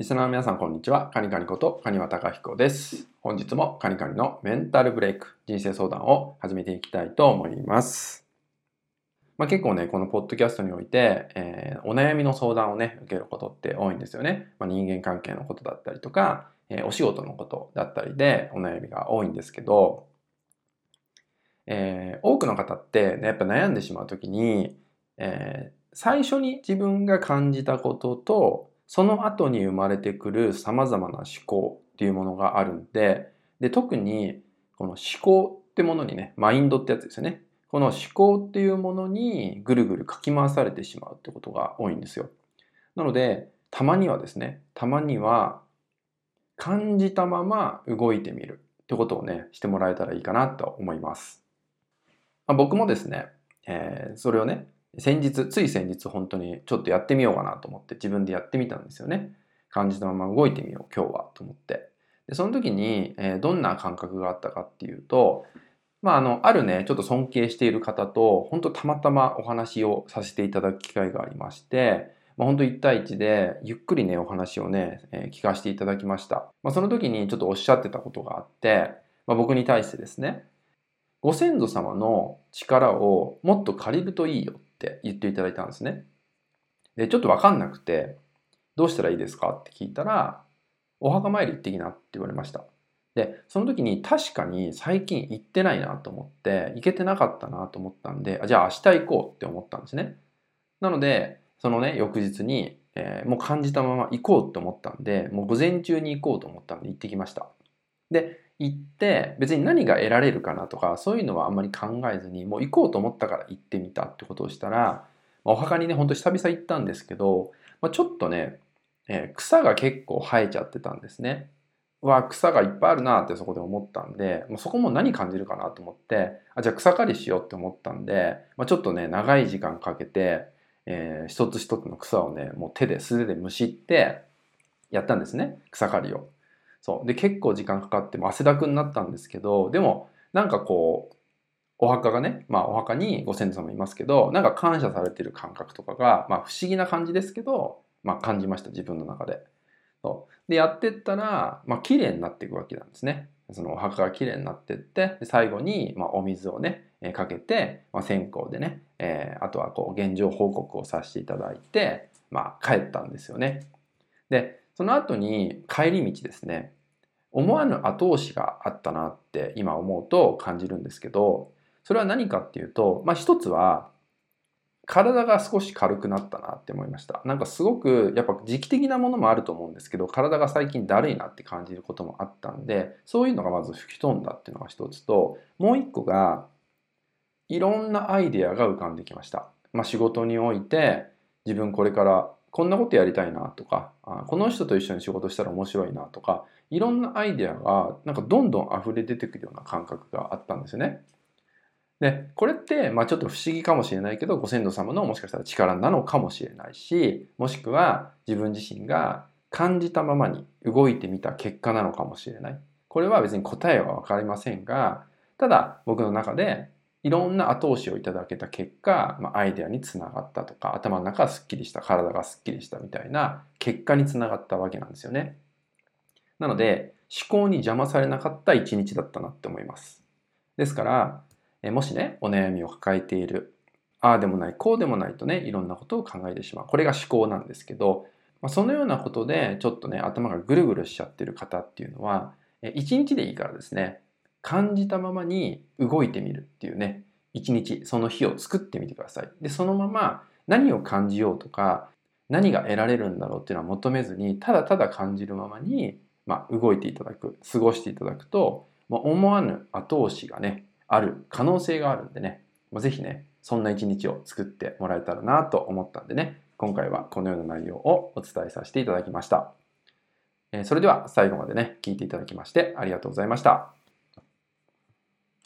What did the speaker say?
リスナーの皆さん、こんにちは。カニカニことカニワタカヒコです。本日もカニカニのメンタルブレイク、人生相談を始めていきたいと思います。まあ、結構ね、このポッドキャストにおいて、えー、お悩みの相談をね、受けることって多いんですよね。まあ、人間関係のことだったりとか、えー、お仕事のことだったりでお悩みが多いんですけど、えー、多くの方って、ね、やっぱ悩んでしまうときに、え最初に自分が感じたこととその後に生まれてくる様々な思考っていうものがあるんで、で、特にこの思考ってものにね、マインドってやつですよね。この思考っていうものにぐるぐるかき回されてしまうってことが多いんですよ。なので、たまにはですね、たまには感じたまま動いてみるってことをね、してもらえたらいいかなと思います。まあ、僕もですね、えー、それをね、先日、つい先日本当にちょっとやってみようかなと思って自分でやってみたんですよね。感じたまま動いてみよう、今日はと思って。で、その時に、えー、どんな感覚があったかっていうと、まあ、あの、あるね、ちょっと尊敬している方と、本当たまたまお話をさせていただく機会がありまして、本当1対1でゆっくりね、お話をね、えー、聞かせていただきました。まあ、その時にちょっとおっしゃってたことがあって、まあ、僕に対してですね、ご先祖様の力をもっと借りるといいよって言っていただいたんですね。で、ちょっとわかんなくて、どうしたらいいですか？って聞いたら、お墓参り行ってきなって言われました。で、その時に確かに最近行ってないなと思って、行けてなかったなと思ったんで、じゃあ明日行こうって思ったんですね。なので、そのね、翌日に、えー、もう感じたまま行こうって思ったんで、もう午前中に行こうと思ったんで行ってきました。で、行って別に何が得られるかなとかそういうのはあんまり考えずにもう行こうと思ったから行ってみたってことをしたら、まあ、お墓にねほんと久々行ったんですけど、まあ、ちょっとね、えー、草が結構生えちゃってたんですね。わ草がいっぱいあるなってそこで思ったんで、まあ、そこも何感じるかなと思ってあじゃあ草刈りしようって思ったんで、まあ、ちょっとね長い時間かけて、えー、一つ一つの草をねもう手で素手でむしってやったんですね草刈りを。そう。で、結構時間かかって、汗だくになったんですけど、でも、なんかこう、お墓がね、まあお墓にご先祖様いますけど、なんか感謝されてる感覚とかが、まあ不思議な感じですけど、まあ感じました、自分の中で。そうで、やってったら、まあ綺麗になっていくわけなんですね。そのお墓が綺麗になってって、で最後に、まあ、お水をね、えー、かけて、まあ、線香でね、えー、あとはこう現状報告をさせていただいて、まあ帰ったんですよね。で、その後に帰り道ですね、思わぬ後押しがあったなって今思うと感じるんですけど、それは何かっていうと、まあ一つは、体が少し軽くなったなって思いました。なんかすごくやっぱ時期的なものもあると思うんですけど、体が最近だるいなって感じることもあったんで、そういうのがまず吹き飛んだっていうのが一つと、もう一個が、いろんなアイデアが浮かんできました。まあ仕事において、自分これからこんなことやりたいなとか、あこの人と一緒に仕事したら面白いなとか、いろんなアイデアがなんかどんどん溢れ出てくるような感覚があったんですよね。で、これって、まあちょっと不思議かもしれないけど、ご先祖様のもしかしたら力なのかもしれないし、もしくは自分自身が感じたままに動いてみた結果なのかもしれない。これは別に答えはわかりませんが、ただ僕の中でいろんな後押しをいただけた結果、まあ、アイデアにつながったとか、頭の中がすっきりした、体がすっきりしたみたいな結果につながったわけなんですよね。なので、思考に邪魔されなかった一日だったなって思います。ですから、もしね、お悩みを抱えている、ああでもない、こうでもないとね、いろんなことを考えてしまう。これが思考なんですけど、まあ、そのようなことでちょっとね、頭がぐるぐるしちゃってる方っていうのは、一日でいいからですね、感じたままに動いてみるっていうね、一日、その日を作ってみてください。で、そのまま何を感じようとか、何が得られるんだろうっていうのは求めずに、ただただ感じるままに、まあ、動いていただく、過ごしていただくと、まあ、思わぬ後押しがね、ある可能性があるんでね、まあ、ぜひね、そんな一日を作ってもらえたらなと思ったんでね、今回はこのような内容をお伝えさせていただきました。それでは最後までね、聞いていただきましてありがとうございました。